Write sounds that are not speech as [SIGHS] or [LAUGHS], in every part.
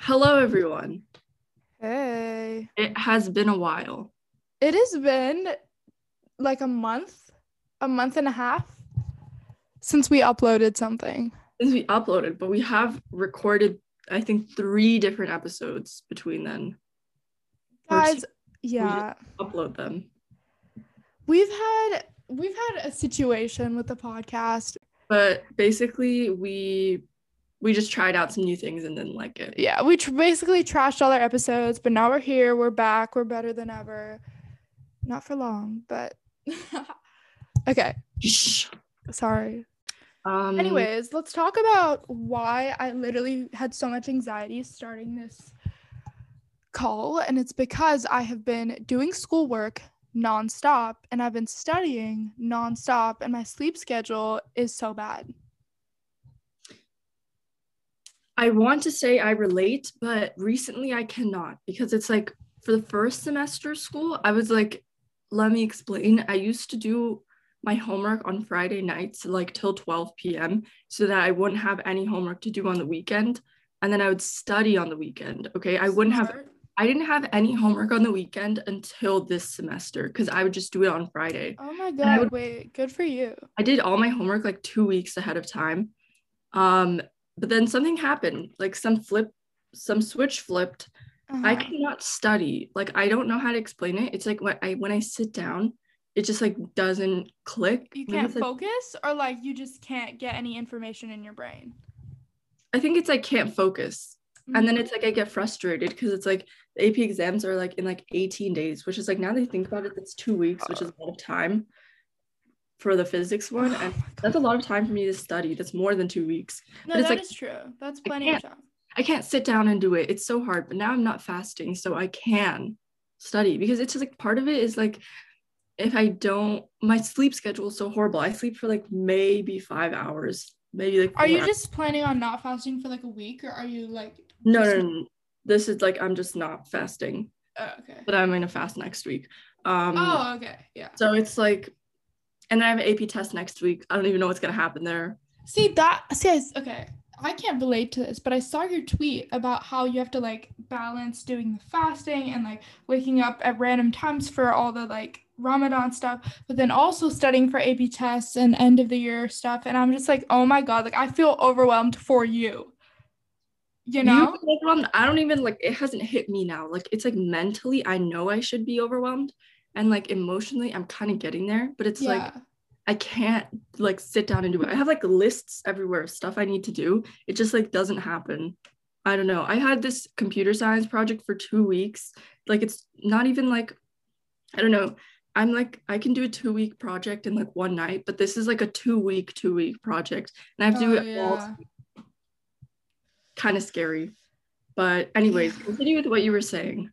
Hello, everyone. Hey. It has been a while. It has been like a month, a month and a half since we uploaded something. Since we uploaded, but we have recorded, I think, three different episodes between then. Guys, yeah. upload them. We've had we've had a situation with the podcast. But basically, we we just tried out some new things and didn't like it. Yeah, we tr- basically trashed all our episodes, but now we're here, we're back, we're better than ever. Not for long, but [LAUGHS] Okay, Shh. sorry. Um, Anyways, let's talk about why I literally had so much anxiety starting this call. And it's because I have been doing schoolwork nonstop and I've been studying nonstop, and my sleep schedule is so bad. I want to say I relate, but recently I cannot because it's like for the first semester of school, I was like, let me explain. I used to do my homework on Friday nights, like till 12 p.m., so that I wouldn't have any homework to do on the weekend. And then I would study on the weekend. Okay. I wouldn't have, I didn't have any homework on the weekend until this semester because I would just do it on Friday. Oh my God, would- wait, good for you. I did all my homework like two weeks ahead of time. Um, but then something happened, like some flip, some switch flipped. I Uh-huh. cannot study. Like I don't know how to explain it. It's like when I when I sit down, it just like doesn't click. You can't like- focus, or like you just can't get any information in your brain. I think it's like can't focus. And then Mhm. it's like I get frustrated because it's like the AP exams are like in like 18 days, which is like now that I think about it, that's two weeks, which is a lot of time for the physics one. Oh And that's a lot of time for me to study. That's more than two weeks. no, but it's that like- is true. That's plenty of time. I can't sit down and do it. It's so hard. But now I'm not fasting, so I can study because it's just like part of it is like if I don't, my sleep schedule is so horrible. I sleep for like maybe five hours, maybe like. Are you hours. just planning on not fasting for like a week, or are you like? No, just- no, no, no. This is like I'm just not fasting, Oh, okay. but I'm gonna fast next week. Um, oh, okay. Yeah. so it's like, and then I have an AP test next week. I don't even know what's gonna happen there. See that? See, I, okay. I can't relate to this, but I saw your tweet about how you have to like balance doing the fasting and like waking up at random times for all the like Ramadan stuff, but then also studying for AP tests and end of the year stuff. And I'm just like, oh my god, like I feel overwhelmed for you. You know? overwhelmed? I don't even like it hasn't hit me now. Like it's like mentally, I know I should be overwhelmed, and like emotionally, I'm kind of getting there. But it's like. I can't like sit down and do it. I have like lists everywhere of stuff I need to do. It just like doesn't happen. I don't know. I had this computer science project for two weeks. Like it's not even like I don't know. I'm like I can do a two week project in like one night, but this is like a two week, two week project, and I have to do Oh, it all kind of scary. But anyways, continue with what you were saying.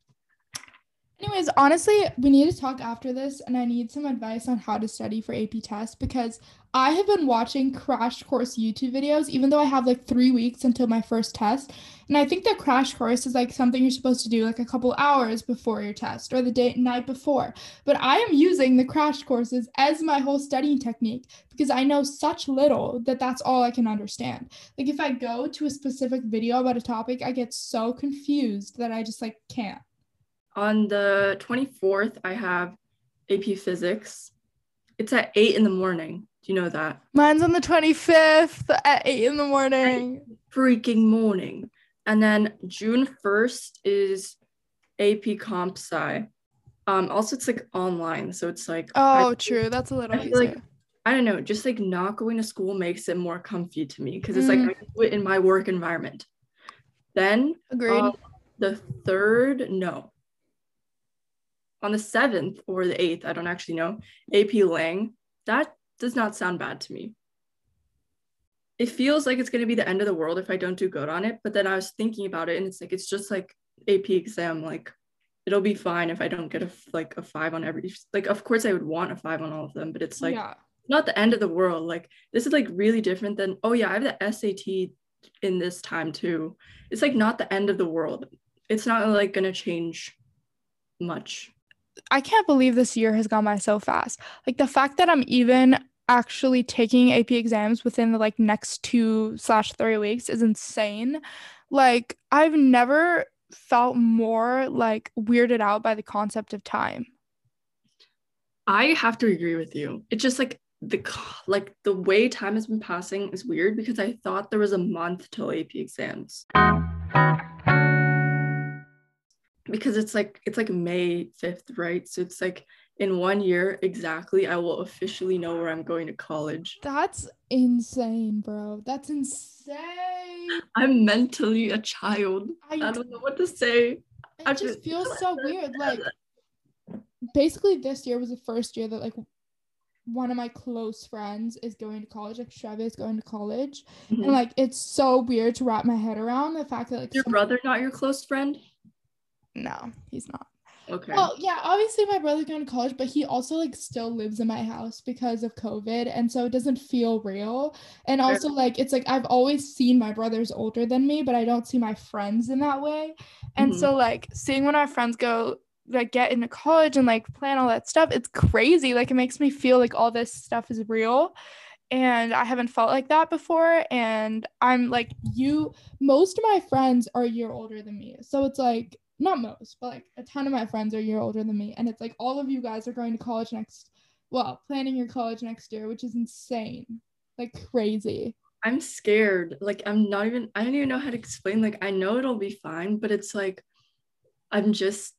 Anyways, honestly, we need to talk after this, and I need some advice on how to study for AP tests because I have been watching crash course YouTube videos, even though I have like three weeks until my first test. And I think that crash course is like something you're supposed to do like a couple hours before your test or the day night before. But I am using the crash courses as my whole studying technique because I know such little that that's all I can understand. Like if I go to a specific video about a topic, I get so confused that I just like can't. On the 24th, I have AP Physics. It's at 8 in the morning. Do you know that? Mine's on the 25th at 8 in the morning. Freaking morning. And then June 1st is AP Comp Sci. Um, also, it's like online. So it's like, Oh, I, true. That's a little I feel like- I don't know, just like not going to school makes it more comfy to me because it's like Mm. I do it in my work environment. Then Agreed. Um, the third, no. On the seventh or the eighth, I don't actually know. AP Lang, that does not sound bad to me. It feels like it's going to be the end of the world if I don't do good on it. But then I was thinking about it, and it's like it's just like AP exam. Like it'll be fine if I don't get a like a five on every. Like of course I would want a five on all of them, but it's like yeah. not the end of the world. Like this is like really different than oh yeah, I have the SAT in this time too. It's like not the end of the world. It's not like gonna change much. I can't believe this year has gone by so fast. Like the fact that I'm even actually taking AP exams within the like next two slash three weeks is insane. like I've never felt more like weirded out by the concept of time. I have to agree with you. It's just like the like the way time has been passing is weird because I thought there was a month till AP exams. Because it's like it's like May 5th, right? So it's like in one year exactly I will officially know where I'm going to college. That's insane, bro. That's insane. I'm mentally a child. I, I don't know what to say. It I just feels so weird. Like basically this year was the first year that like one of my close friends is going to college, like Chevy is going to college. Mm-hmm. And like it's so weird to wrap my head around the fact that like your brother not your close friend? No, he's not. Okay. Well, yeah, obviously my brother's going to college, but he also like still lives in my house because of COVID. And so it doesn't feel real. And also like it's like I've always seen my brothers older than me, but I don't see my friends in that way. And mm-hmm. so like seeing when our friends go like get into college and like plan all that stuff it's crazy like it makes me feel like all this stuff is real and i haven't felt like that before and i'm like you most of my friends are a year older than me so it's like not most but like a ton of my friends are a year older than me and it's like all of you guys are going to college next well planning your college next year which is insane. Like crazy. I'm scared. Like i'm not even i don't even know how to explain like i know it'll be fine but it's like i'm just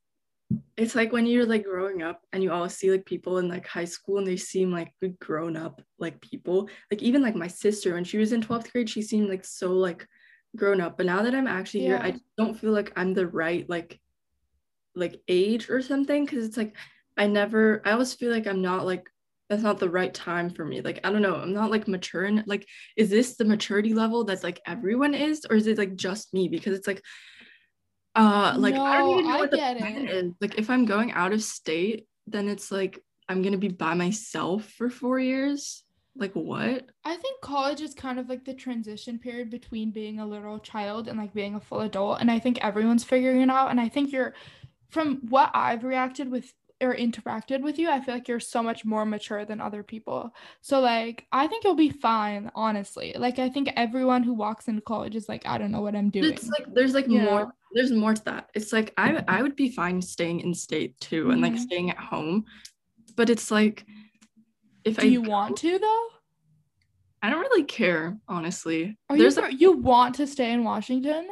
it's like when you're like growing up and you always see like people in like high school and they seem like grown up like people. Like even like my sister when she was in 12th grade she seemed like so like grown up but now that i'm actually yeah. here i don't feel like i'm the right like like age or something because it's like i never i always feel like i'm not like that's not the right time for me like i don't know i'm not like mature and like is this the maturity level that's like everyone is or is it like just me because it's like uh, like no, I don't even know I what the plan it. is. Like if I'm going out of state, then it's like I'm gonna be by myself for four years. Like what? I think college is kind of like the transition period between being a little child and like being a full adult. And I think everyone's figuring it out. And I think you're from what I've reacted with or interacted with you, I feel like you're so much more mature than other people. So like I think you'll be fine, honestly. Like I think everyone who walks into college is like, I don't know what I'm doing. It's like there's like more there's more to that. It's like I I would be fine staying in state too mm-hmm. and like mm-hmm. staying at home. But it's like if Do I you go, want to though? I don't really care, honestly. Are there's you a, you want to stay in Washington?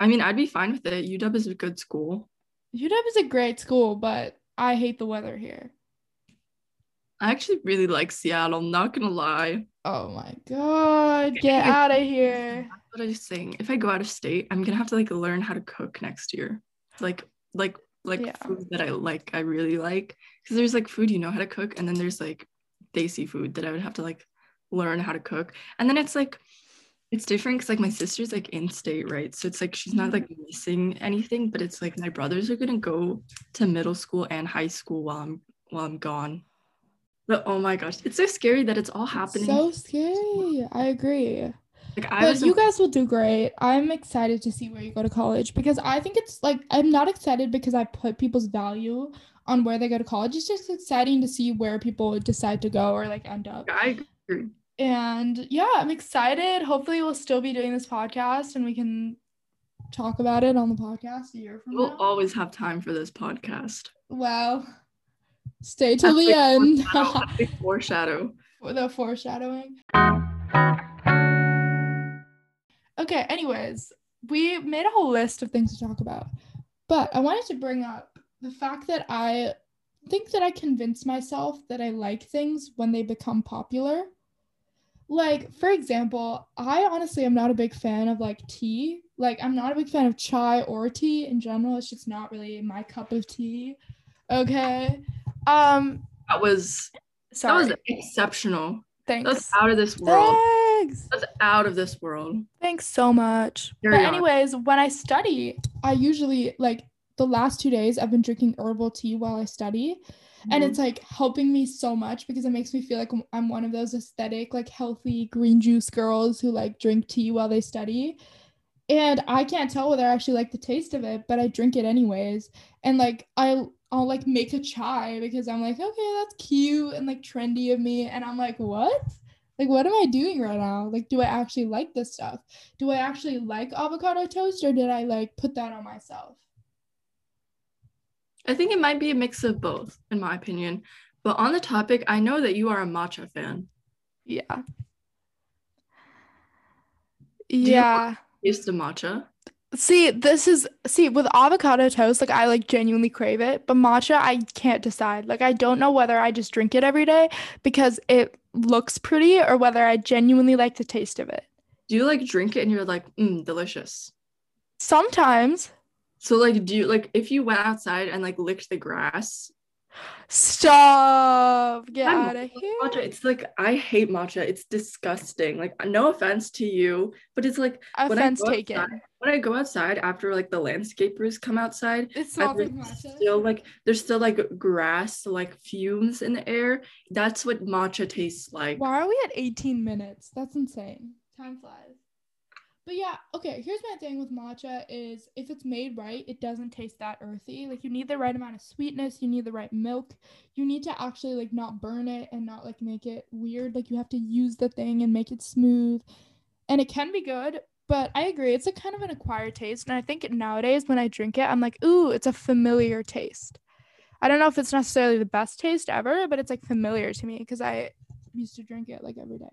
I mean, I'd be fine with it. UW is a good school. UW is a great school, but I hate the weather here. I actually really like Seattle, not gonna lie. Oh my god, get out of here. That's what I was saying. If I go out of state, I'm gonna have to like learn how to cook next year. Like like like yeah. food that I like, I really like. Because there's like food you know how to cook, and then there's like desi food that I would have to like learn how to cook. And then it's like it's different because like my sister's like in state, right? So it's like she's not like missing anything, but it's like my brothers are gonna go to middle school and high school while I'm while I'm gone. But oh my gosh, it's so scary that it's all happening. So scary. I agree. Like I but you guys will do great. I'm excited to see where you go to college because I think it's like I'm not excited because I put people's value on where they go to college. It's just exciting to see where people decide to go or like end up. I agree. And yeah, I'm excited. Hopefully, we'll still be doing this podcast and we can talk about it on the podcast a year from we'll now. We'll always have time for this podcast. Wow. Stay till the end. [LAUGHS] foreshadow. The foreshadowing. Okay, anyways, we made a whole list of things to talk about. But I wanted to bring up the fact that I think that I convince myself that I like things when they become popular. Like, for example, I honestly am not a big fan of like tea. Like, I'm not a big fan of chai or tea in general. It's just not really my cup of tea. Okay. Um that was sorry. that was exceptional. Thanks. That's out of this world. Thanks. That was out of this world. Thanks so much. But anyways, on. when I study, I usually like the last two days I've been drinking herbal tea while I study. Mm-hmm. And it's like helping me so much because it makes me feel like I'm one of those aesthetic, like healthy green juice girls who like drink tea while they study. And I can't tell whether I actually like the taste of it, but I drink it anyways. And like I I'll like make a chai because I'm like, okay, that's cute and like trendy of me. And I'm like, what? Like, what am I doing right now? Like, do I actually like this stuff? Do I actually like avocado toast or did I like put that on myself? I think it might be a mix of both, in my opinion. But on the topic, I know that you are a matcha fan. Yeah. Yeah. Taste the matcha. See, this is see with avocado toast, like I like genuinely crave it, but matcha I can't decide. Like I don't know whether I just drink it every day because it looks pretty or whether I genuinely like the taste of it. Do you like drink it and you're like, mm, delicious? Sometimes. So like, do you like if you went outside and like licked the grass? Stop. Get I'm out of here. Matcha, it's like I hate matcha. It's disgusting. Like no offense to you, but it's like when I Offense go taken. outside- when I go outside after like the landscapers come outside, it's smells like matcha. still like there's still like grass like fumes in the air. That's what matcha tastes like. Why are we at 18 minutes? That's insane. Time flies. But yeah, okay, here's my thing with matcha is if it's made right, it doesn't taste that earthy. Like you need the right amount of sweetness, you need the right milk. You need to actually like not burn it and not like make it weird. Like you have to use the thing and make it smooth. And it can be good, but I agree. It's like kind of an acquired taste. And I think nowadays when I drink it, I'm like, ooh, it's a familiar taste. I don't know if it's necessarily the best taste ever, but it's like familiar to me because I used to drink it like every day.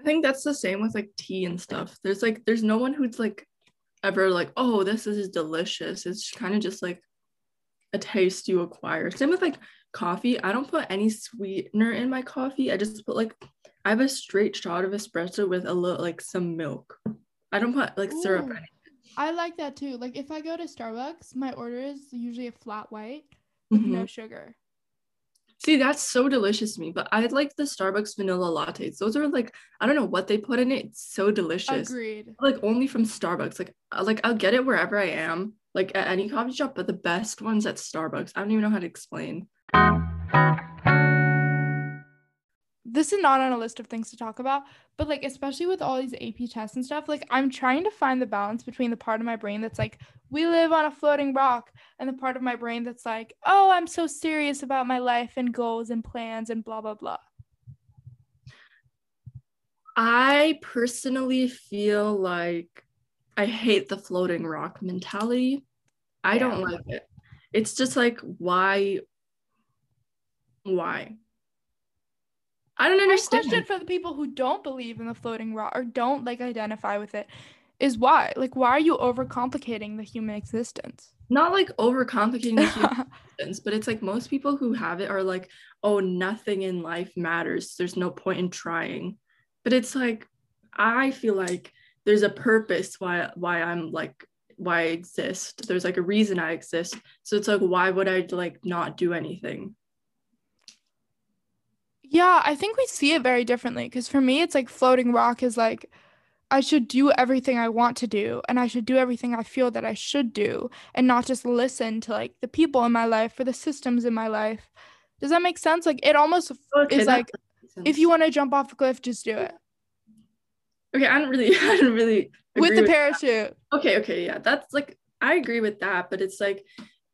I think that's the same with like tea and stuff. There's like there's no one who's like ever like, oh, this is delicious. It's kind of just like a taste you acquire. Same with like coffee. I don't put any sweetener in my coffee. I just put like I have a straight shot of espresso with a little like some milk. I don't put like syrup. Ooh. or. I like that too. Like if I go to Starbucks, my order is usually a flat white with no Mhm. sugar. See, that's so delicious to me. But I like the Starbucks vanilla lattes. Those are like I don't know what they put in it. It's so delicious. Agreed. like only from Starbucks. Like uh, like I'll get it wherever I am, like at any coffee shop, but the best ones at Starbucks. I don't even know how to explain. This is not on a list of things to talk about, but like especially with all these AP tests and stuff, like I'm trying to find the balance between the part of my brain that's like we live on a floating rock and the part of my brain that's like, "Oh, I'm so serious about my life and goals and plans and blah blah blah." I personally feel like I hate the floating rock mentality. I don't like it. It's just like why why? I don't understand. My question for the people who don't believe in the floating rock or don't like identify with it is why? Like why are you overcomplicating the human existence? Not like overcomplicating the human [LAUGHS] existence, but it's like most people who have it are like, oh, nothing in life matters. There's no point in trying. But it's like, I feel like there's a purpose why why I'm like why I exist. There's like a reason I exist. So it's like, why would I like not do anything? Yeah, I think we see it very differently because for me, it's like floating rock is like, I should do everything I want to do and I should do everything I feel that I should do and not just listen to like the people in my life or the systems in my life. Does that make sense? Like, it almost Okay, is like, if you want to jump off a cliff, just do it okay, I don't really, [LAUGHS] I don't really with the parachute. Okay, okay, yeah, that's like I agree with that, but it's like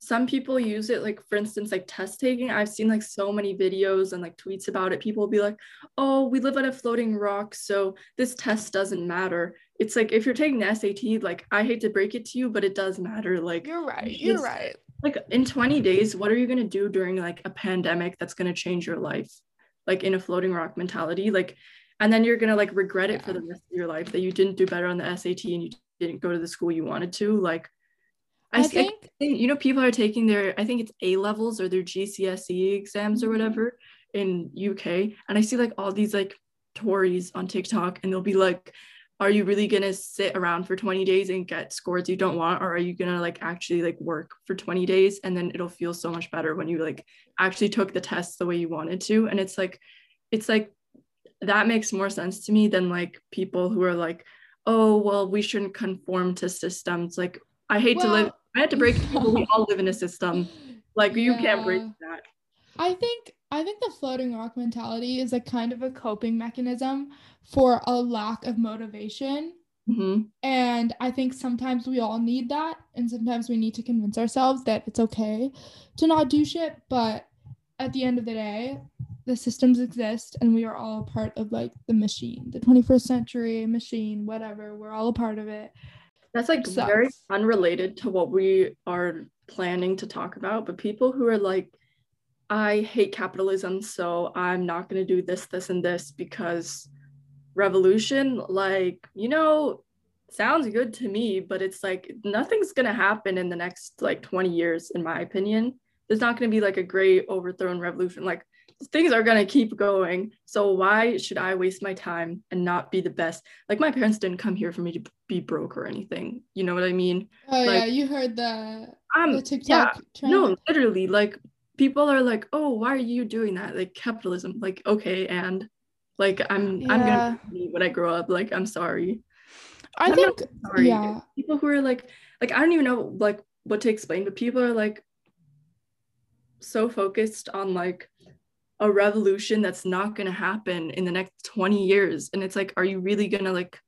some people use it like for instance like test taking. I've seen like so many videos and like tweets about it. People will be like, "Oh, we live on a floating rock, so this test doesn't matter." It's like if you're taking the SAT, like I hate to break it to you, but it does matter. Like You're right. You're right. like in 20 days, what are you gonna do during like a pandemic that's gonna change your life? Like in a floating rock mentality, like and then you're gonna like regret it for the rest of your life that you didn't do better on the SAT and you didn't go to the school you wanted to. Like I see- think think, you know people are taking their I think it's A levels or their GCSE exams or Mhm. whatever in UK, and I see like all these like Tories on TikTok, and they'll be like, "Are you really gonna sit around for 20 days and get scores you don't want, or are you gonna like actually like work for 20 days and then it'll feel so much better when you like actually took the test the way you wanted to?" And it's like, it's like that makes more sense to me than like people who are like, "Oh well, we shouldn't conform to systems." Like I hate to live Well- I had to break to people. We all live in a system. Like you can't break that. I think I think the floating rock mentality is a kind of a coping mechanism for a lack of motivation. hmm And I think sometimes we all need that. And sometimes we need to convince ourselves that it's okay to not do shit. But at the end of the day, the systems exist and we are all a part of like the machine, the 21st century machine, whatever. We're all a part of it. That's like Sucks. very unrelated to what we are planning to talk about. But people who are like, I hate capitalism, so I'm not going to do this, this, and this because revolution, like, you know, sounds good to me, but it's like nothing's going to happen in the next like 20 years, in my opinion. There's not going to be like a great overthrown revolution. Like, things are going to keep going. So why should I waste my time and not be the best? Like, my parents didn't come here for me to be broke or anything. You know what I mean? Oh Like- yeah, you heard the Um, the TikTok trend. no, literally, like people are like, "Oh, why are you doing that?" Like capitalism. Like, okay, and like I'm I'm gonna be when I grow up. Like, I'm sorry. I I'm think sorry. yeah. People who are like like I don't even know like what to explain, but people are like so focused on like a revolution that's not gonna happen in the next 20 years. And it's like, are you really gonna like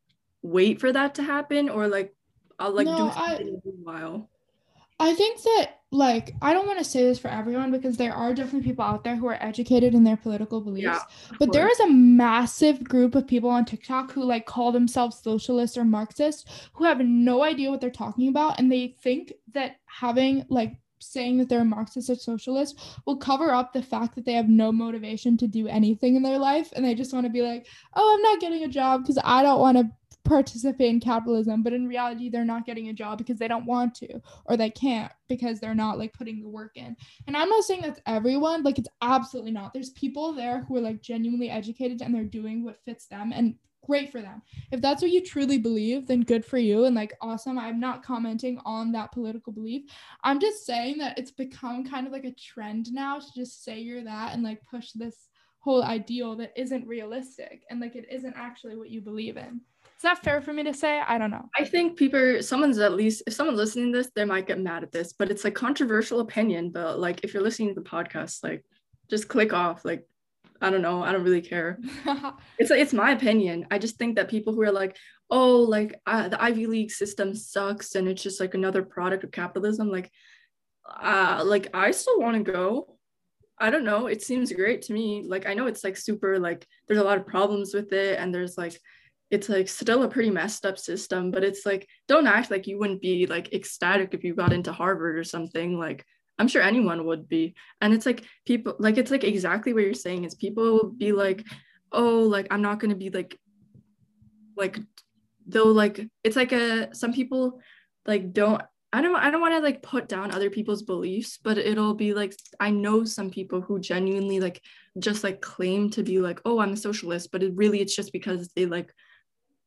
wait for that to happen or like I'll like No, do something in a while? I think that like I don't want to say this for everyone because there are definitely people out there who are educated in their political beliefs. Yeah, But there is a massive group of people on TikTok who like call themselves socialists or Marxists who have no idea what they're talking about and they think that having like saying that they're Marxist or socialist will cover up the fact that they have no motivation to do anything in their life and they just want to be like, "Oh, I'm not getting a job because I don't want to participate in capitalism." But in reality, they're not getting a job because they don't want to or they can't because they're not like putting the work in. And I'm not saying that's everyone, like it's absolutely not. There's people there who are like genuinely educated and they're doing what fits them and great for them. If that's what you truly believe, then good for you and like awesome. I'm not commenting on that political belief. I'm just saying that it's become kind of like a trend now to just say you're that and like push this whole ideal that isn't realistic and like it isn't actually what you believe in. Is that fair for me to say? I don't know. I think people, someone's at least, if someone's listening to this, they might get mad at this, but it's like controversial opinion. But like, if you're listening to the podcast, like, just click off. Like, I don't know. I don't really care. [LAUGHS] [LAUGHS] It's it's my opinion. I just think that people who are like, oh, like uh, the Ivy League system sucks and it's just like another product of capitalism. Like, uh, like I still want to go. I don't know. It seems great to me. Like, I know it's like super, like, there's a lot of problems with it, and there's like, it's like still a pretty messed up system, but it's like, don't act like you wouldn't be like ecstatic if you got into Harvard or something. Like, I'm sure anyone would be. And it's like people, like, it's like exactly what you're saying is people will be like, oh, like, I'm not going to be like, like, they'll like, it's like a, some people like don't, I don't, I don't want to like put down other people's beliefs, but it'll be like, I know some people who genuinely like just like claim to be like, oh, I'm a socialist, but it really, it's just because they like,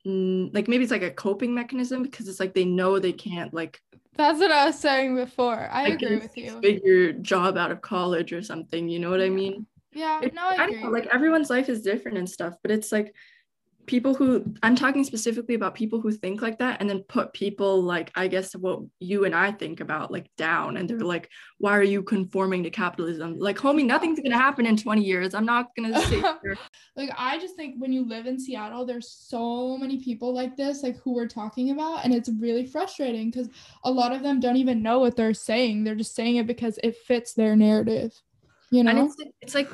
like maybe it's like a coping mechanism because it's like they know they can't like That's what I was saying before. I like, agree with you. figure job out of college or something you know what i mean Yeah, It- no, I I agree. don't know, like everyone's life is different and stuff but it's like people who i'm talking specifically about people who think like that and then put people like i guess what you and i think about like down and they're like why are you conforming to capitalism like homie nothing's gonna happen in 20 years i'm not gonna [LAUGHS] sit here like I just think when you live in Seattle, there's so many people like this, like who we're talking about, and it's really frustrating because a lot of them don't even know what they're saying. They're just saying it because it fits their narrative. You know? and it's it's like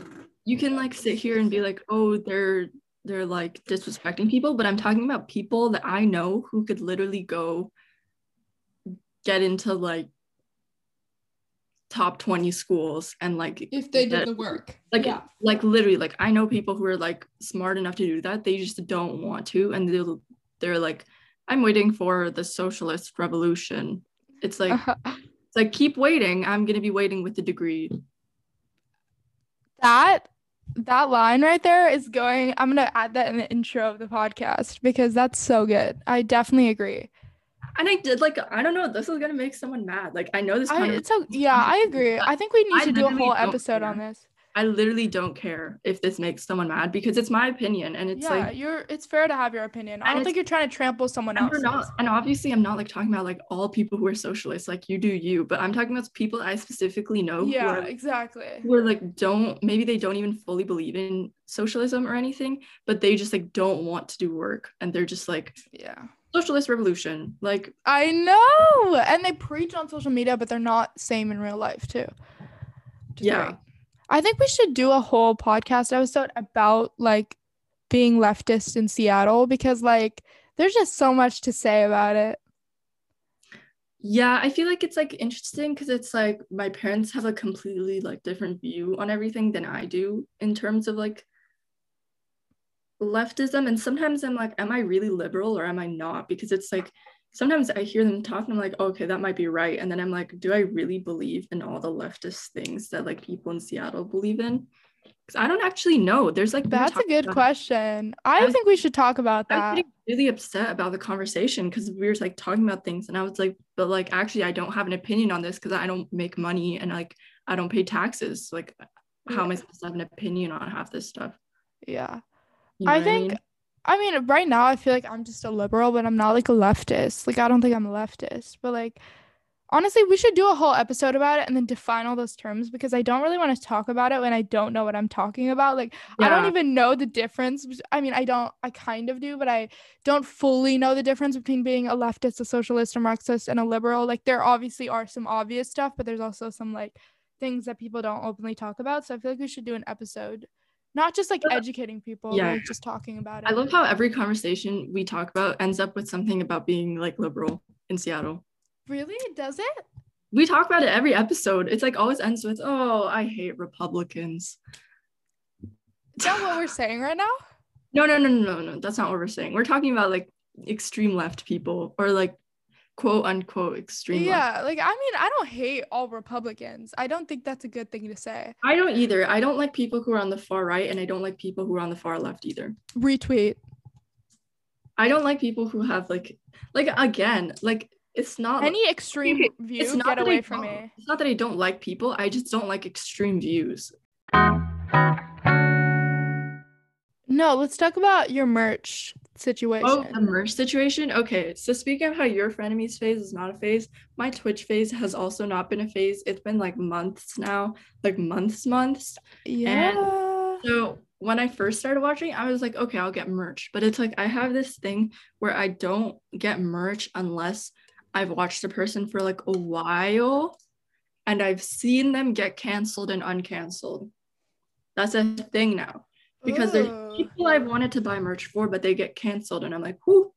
you can like sit here and be like oh they're they're like disrespecting people but i'm talking about people that i know who could literally go get into like top 20 schools and like if they that- did the work. like yeah. like literally like i know people who are like smart enough to do that they just don't want to and they'll they're like i'm waiting for the socialist revolution it's like uh-huh. it's like keep waiting i'm gonna be waiting with the degree that that line right there is going i'm gonna add that in the intro of the podcast because that's so good. I definitely agree. And i did like i don't know this is gonna make someone mad. Like i know this I, of it's so yeah i agree. i think we need I to do a whole episode on this I literally don't care if this makes someone mad because it's my opinion and it's yeah like you're it's fair to have your opinion. I don't think you're trying to trample someone else. not and obviously I'm not like talking about like all people who are socialists like you do you but I'm talking about people I specifically know who yeah are exactly. who are like don't maybe they don't even fully believe in socialism or anything but they just like don't want to do work and they're just like yeah. socialist revolution like i know! And they preach on social media but they're not same in real life too. Is Yeah. I think we should do a whole podcast episode about like being leftist in Seattle because like there's just so much to say about it. Yeah, I feel like it's like interesting because it's like my parents have a completely like different view on everything than I do in terms of like leftism. And sometimes I'm like, am I really liberal or am I not? Because it's like sometimes I hear them talk and I'm like, oh, okay, that might be right. And then I'm like, do I really believe in all the leftist things that like people in Seattle believe in? Because I don't actually know. There's like that's a good question. I, I think we should talk about that. Was really upset about the conversation because we were like talking about things, and I was like, but like actually, I don't have an opinion on this because I don't make money and like I don't pay taxes. Like, how am I supposed to have an opinion on half this stuff? Yeah, you know I think. I mean? I mean, right now I feel like I'm just a liberal, but I'm not like a leftist. Like I don't think I'm a leftist, but like honestly, we should do a whole episode about it and then define all those terms because I don't really want to talk about it when I don't know what I'm talking about. Like yeah. I don't even know the difference. I mean, I don't I kind of do, but I don't fully know the difference between being a leftist, a socialist, a Marxist, and a liberal. Like there obviously are some obvious stuff, but there's also some like things that people don't openly talk about. So I feel like we should do an episode not just like educating people yeah. like just talking about it. i love how every conversation we talk about ends up with something about being like liberal in seattle. Really? Does it? We talk about it every episode. It's like always ends with oh i hate republicans. Is that what we're saying right now? No no no no no. That's not what we're saying. We're talking about like extreme left people or like quote unquote extreme yeah left. like i mean i don't hate all republicans. I don't think that's a good thing to say. I don't either. I don't like people who are on the far right and i don't like people who are on the far left either. Retweet. I don't like people who have like like again like it's not any extreme like, view it's not get away from me. it's not that i don't like people i just don't like extreme views. No let's talk about your merch situation. Oh, the merch situation. Okay, so speaking of how your frenemies phase is not a phase, my Twitch phase has also not been a phase. It's been like months now, like months, months. Yeah. And so when I first started watching, I was like, okay, I'll get merch. But it's like I have this thing where I don't get merch unless I've watched a person for like a while and I've seen them get canceled and uncanceled. That's a thing now because Ooh. there's people I've wanted to buy merch for, but they get canceled, and I'm like, whoo.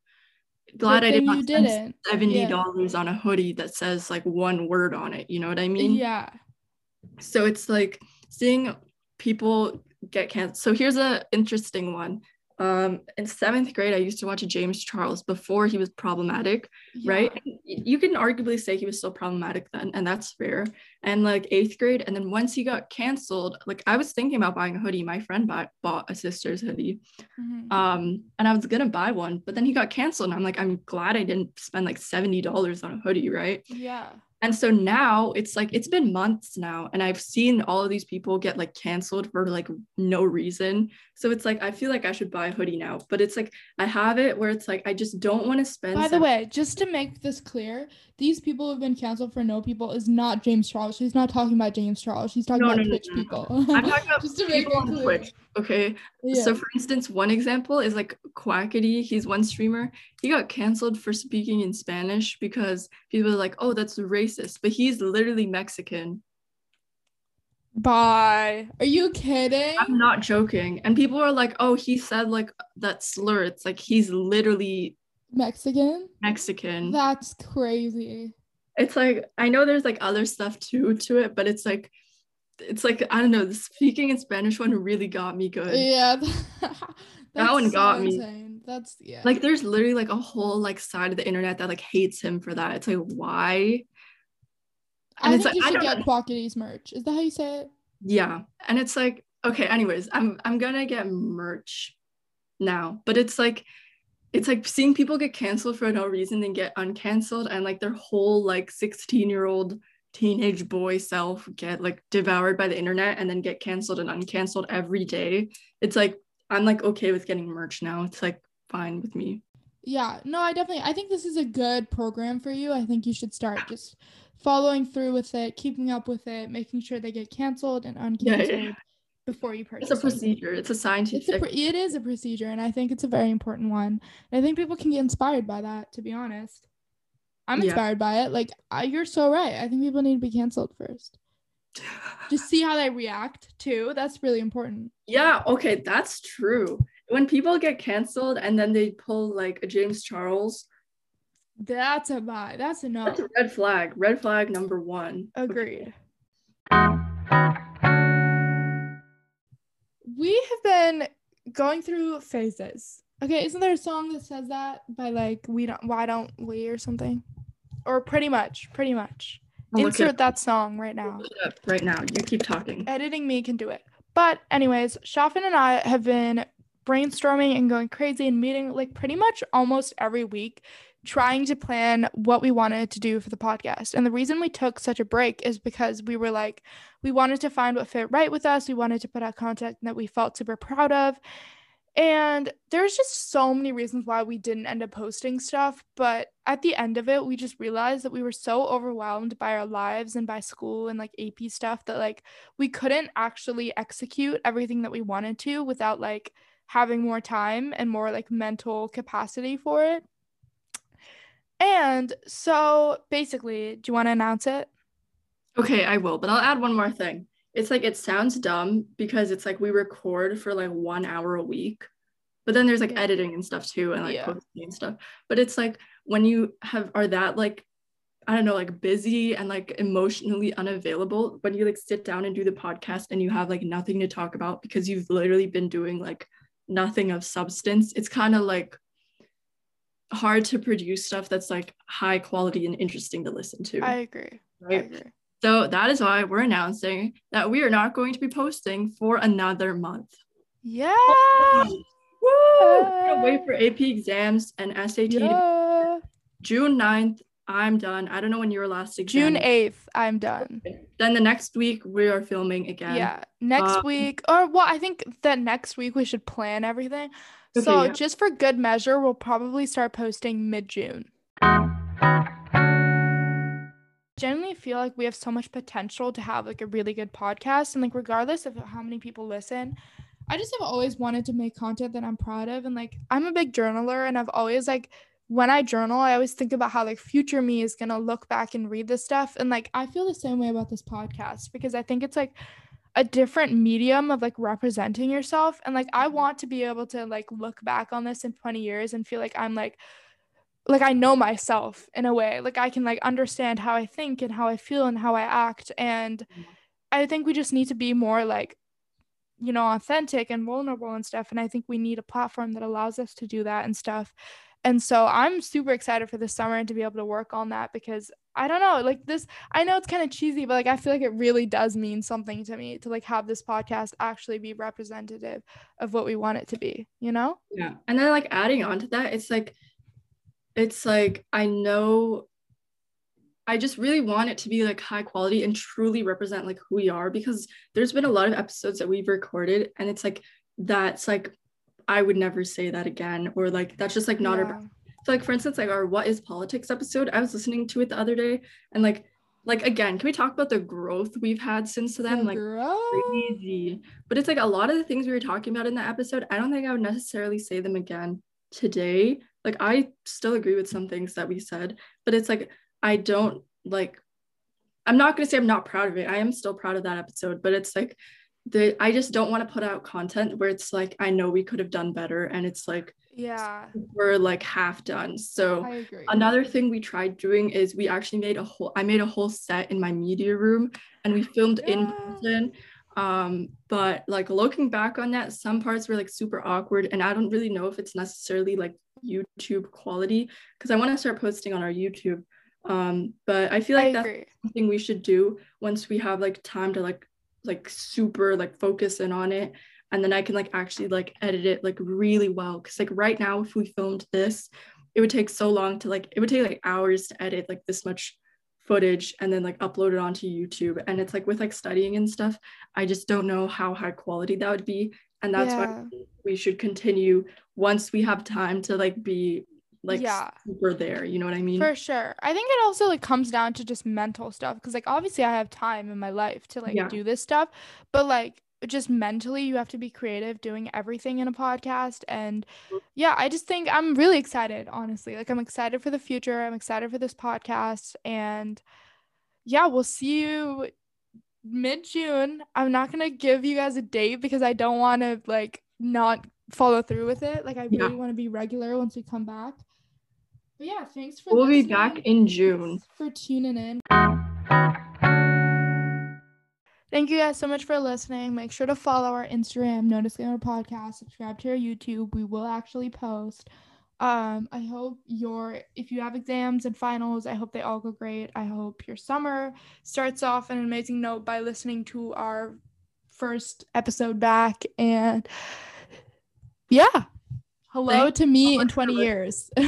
Glad I did not spend seventy dollars yeah. on a hoodie that says like one word on it. You know what I mean? Yeah. So it's like seeing people get canceled. So here's a interesting one um, in seventh grade, I used to watch James Charles before he was problematic, yeah. right? You can arguably say he was still problematic then, and that's fair. And like eighth grade, and then once he got canceled, like I was thinking about buying a hoodie. My friend bought, bought a sister's hoodie, mm-hmm. um, and I was gonna buy one, but then he got canceled, and I'm like, I'm glad I didn't spend like seventy dollars on a hoodie, right? Yeah. And so now it's like it's been months now and I've seen all of these people get like canceled for like no reason. So it's like I feel like I should buy a hoodie now, but it's like I have it where it's like I just don't want to spend By the way, just to make this clear, these people who have been canceled for no people is not James Charles. She's not talking about James Charles. She's talking no, about no, Twitch no, people. I'm talking [LAUGHS] about just to people on clear. Twitch. Okay. Yeah. So for instance, one example is like Quackity. He's one streamer. He got canceled for speaking in Spanish because people are like, oh, that's racist. But he's literally Mexican. Bye. Are you kidding? I'm not joking. And people are like, oh, he said like that slur. It's like he's literally Mexican? Mexican. That's crazy. It's like I know there's like other stuff too to it, but it's like it's like I don't know, the speaking in Spanish one really got me good. Yeah. [LAUGHS] that one got insane. me. That's yeah. Like there's literally like a whole like side of the internet that like hates him for that. It's like why? And I it's think like, you should get Quackity's merch. Is that how you say it? Yeah. And it's like, okay, anyways, I'm I'm gonna get merch now. But it's like it's like seeing people get canceled for no reason and get uncanceled and like their whole like 16 year old teenage boy self get like devoured by the internet and then get canceled and uncanceled every day it's like i'm like okay with getting merch now it's like fine with me yeah no i definitely i think this is a good program for you i think you should start just following through with it keeping up with it making sure they get canceled and uncanceled yeah, yeah before you purchase. It's a procedure. It's a scientific. It's a, it is a procedure, and I think it's a very important one. And I think people can get inspired by that. To be honest, I'm yeah. inspired by it. Like I, you're so right. I think people need to be canceled first. [SIGHS] Just see how they react too. That's really important. Yeah, okay, that's true. When people get canceled and then they pull like a James Charles, That's a buy. That's a no. that's a red flag. Red flag number one. Agreed. We have been going through phases. Okay, isn't there a song that says that by like we don't why don't we or something? Or pretty much, pretty much. I'll Insert that song right now. Look it up right now. You keep talking. Editing me can do it. But anyways, Shafin and I have been brainstorming and going crazy and meeting like pretty much almost every week trying to plan what we wanted to do for the podcast. And the reason we took such a break is because we were like we wanted to find what fit right with us. We wanted to put out content that we felt super proud of. And there's just so many reasons why we didn't end up posting stuff. But at the end of it, we just realized that we were so overwhelmed by our lives and by school and like AP stuff that like we couldn't actually execute everything that we wanted to without like having more time and more like mental capacity for it. And so basically, do you want to announce it? Okay, I will, but I'll add one more thing. It's like it sounds dumb because it's like we record for like one hour a week, but then there's like editing and stuff too, and like Yeah. posting and stuff. But it's like when you have are that like I don't know, like busy and like emotionally unavailable, when you like sit down and do the podcast and you have like nothing to talk about because you've literally been doing like nothing of substance, it's kind of like hard to produce stuff that's like high quality and interesting to listen to. I agree. I right? agree. So that is why we're announcing that we are not going to be posting for another month. Yeah. Woo! Wait for AP exams and SAT. yeah. June 9th, I'm done. I don't know when your last exam. June 8th, I'm done. Then the next week we are filming again. Yeah. Next Um, week, or well, I think that next week we should plan everything. So, yeah. just for good measure, we'll probably start posting mid June. Generally, feel like we have so much potential to have like a really good podcast. And like, regardless of how many people listen, I just have always wanted to make content that I'm proud of. And like, I'm a big journaler, and I've always like, when I journal, I always think about how like future me is gonna look back and read this stuff. And like, I feel the same way about this podcast because I think it's like a different medium of like representing yourself. And like, I mm-hmm. want to be able to like look back on this in 20 years and feel like I'm like, like I know myself in a way. Like I can like understand how I think and how I feel and how I act. And mm-hmm. I think we just need to be more like, you know, authentic and vulnerable and stuff. And I think we need a platform that allows us to do that and stuff. And so I'm super excited for this summer and to be able to work on that because I don't know, like this, I know it's kind of cheesy, but like I feel like it really does mean something to me to like have this podcast actually be representative of what we want it to be, you know? Yeah. And then like adding on to that, it's like it's like I know I just really want it to be like high quality and truly represent like who we are because there's been a lot of episodes that we've recorded and it's like that's like I would never say that again or like that's just like not our Yeah. so like for instance like our what is politics episode I was listening to it the other day and like like again can we talk about the growth we've had since then like growth. crazy. But it's like a lot of the things we were talking about in that episode, I don't think I would necessarily say them again today. Like I still agree with some things that we said, but it's like I don't like I'm not gonna say I'm not proud of it. I am still proud of that episode, but it's like the I just don't want to put out content where it's like I know we could have done better and it's like Yeah, we're like half done. So Another thing we tried doing is we actually made a whole I made a whole set in my media room and we filmed in person. Um, but like looking back on that, some parts were like super awkward and I don't really know if it's necessarily like YouTube quality because I want to start posting on our YouTube. Um, but I feel I like that's agree. something we should do once we have like time to like like super like focus in on it. And then I can like actually like edit it like really well. Because like right now if we filmed this it would take so long to like it would take like hours to edit like this much footage and then like upload it onto YouTube. And it's like with like studying and stuff I just don't know how high quality that would be. And that's Yeah. why we should continue once we have time to like be like Yeah. super there you know what I mean For sure. I think it also like comes down to just mental stuff because like obviously I have time in my life to like Yeah. do this stuff, but like just mentally you have to be creative doing everything in a podcast and mm-hmm. yeah, I just think I'm really excited, honestly. Like I'm excited for the future. I'm excited for this podcast and yeah, we'll see you mid June. I'm not gonna give you guys a date because I don't want to like not follow through with it. Like I really Yeah. want to be regular once we come back. But yeah, thanks for We'll be back in June. Thanks for tuning in. Thank you guys so much for listening. Make sure to follow our Instagram, No Our Podcast. Subscribe to our YouTube. We will actually post. Um, I hope your if you have exams and finals, I hope they all go great. I hope your summer starts off on an amazing note by listening to our first episode back. And yeah. Hello Thank to me so in 20 listening. years. [LAUGHS]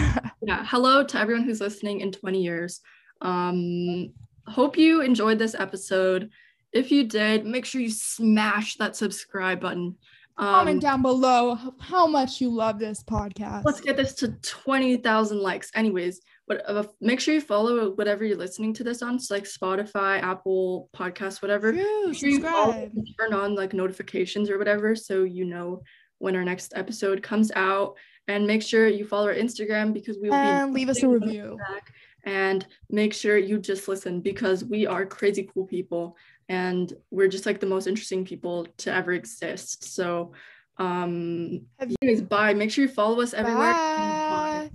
Yeah. Hello to everyone who's listening in 20 years. Um, hope you enjoyed this episode. If you did, make sure you smash that subscribe button. Um, Comment down below how much you love this podcast. let's get this to 20,000 likes. Anyways, but uh, make sure you follow whatever you're listening to this on, so like Spotify, Apple Podcasts, whatever. True, sure subscribe. turn on like notifications or whatever, so you know when our next episode comes out. And make sure you follow our Instagram because we will be And leave us a review. back. And make sure you just listen because we are crazy cool people and we're just like the most interesting people to ever exist. So, um, Have you- anyways, bye. Make sure you follow us everywhere. and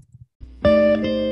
Bye.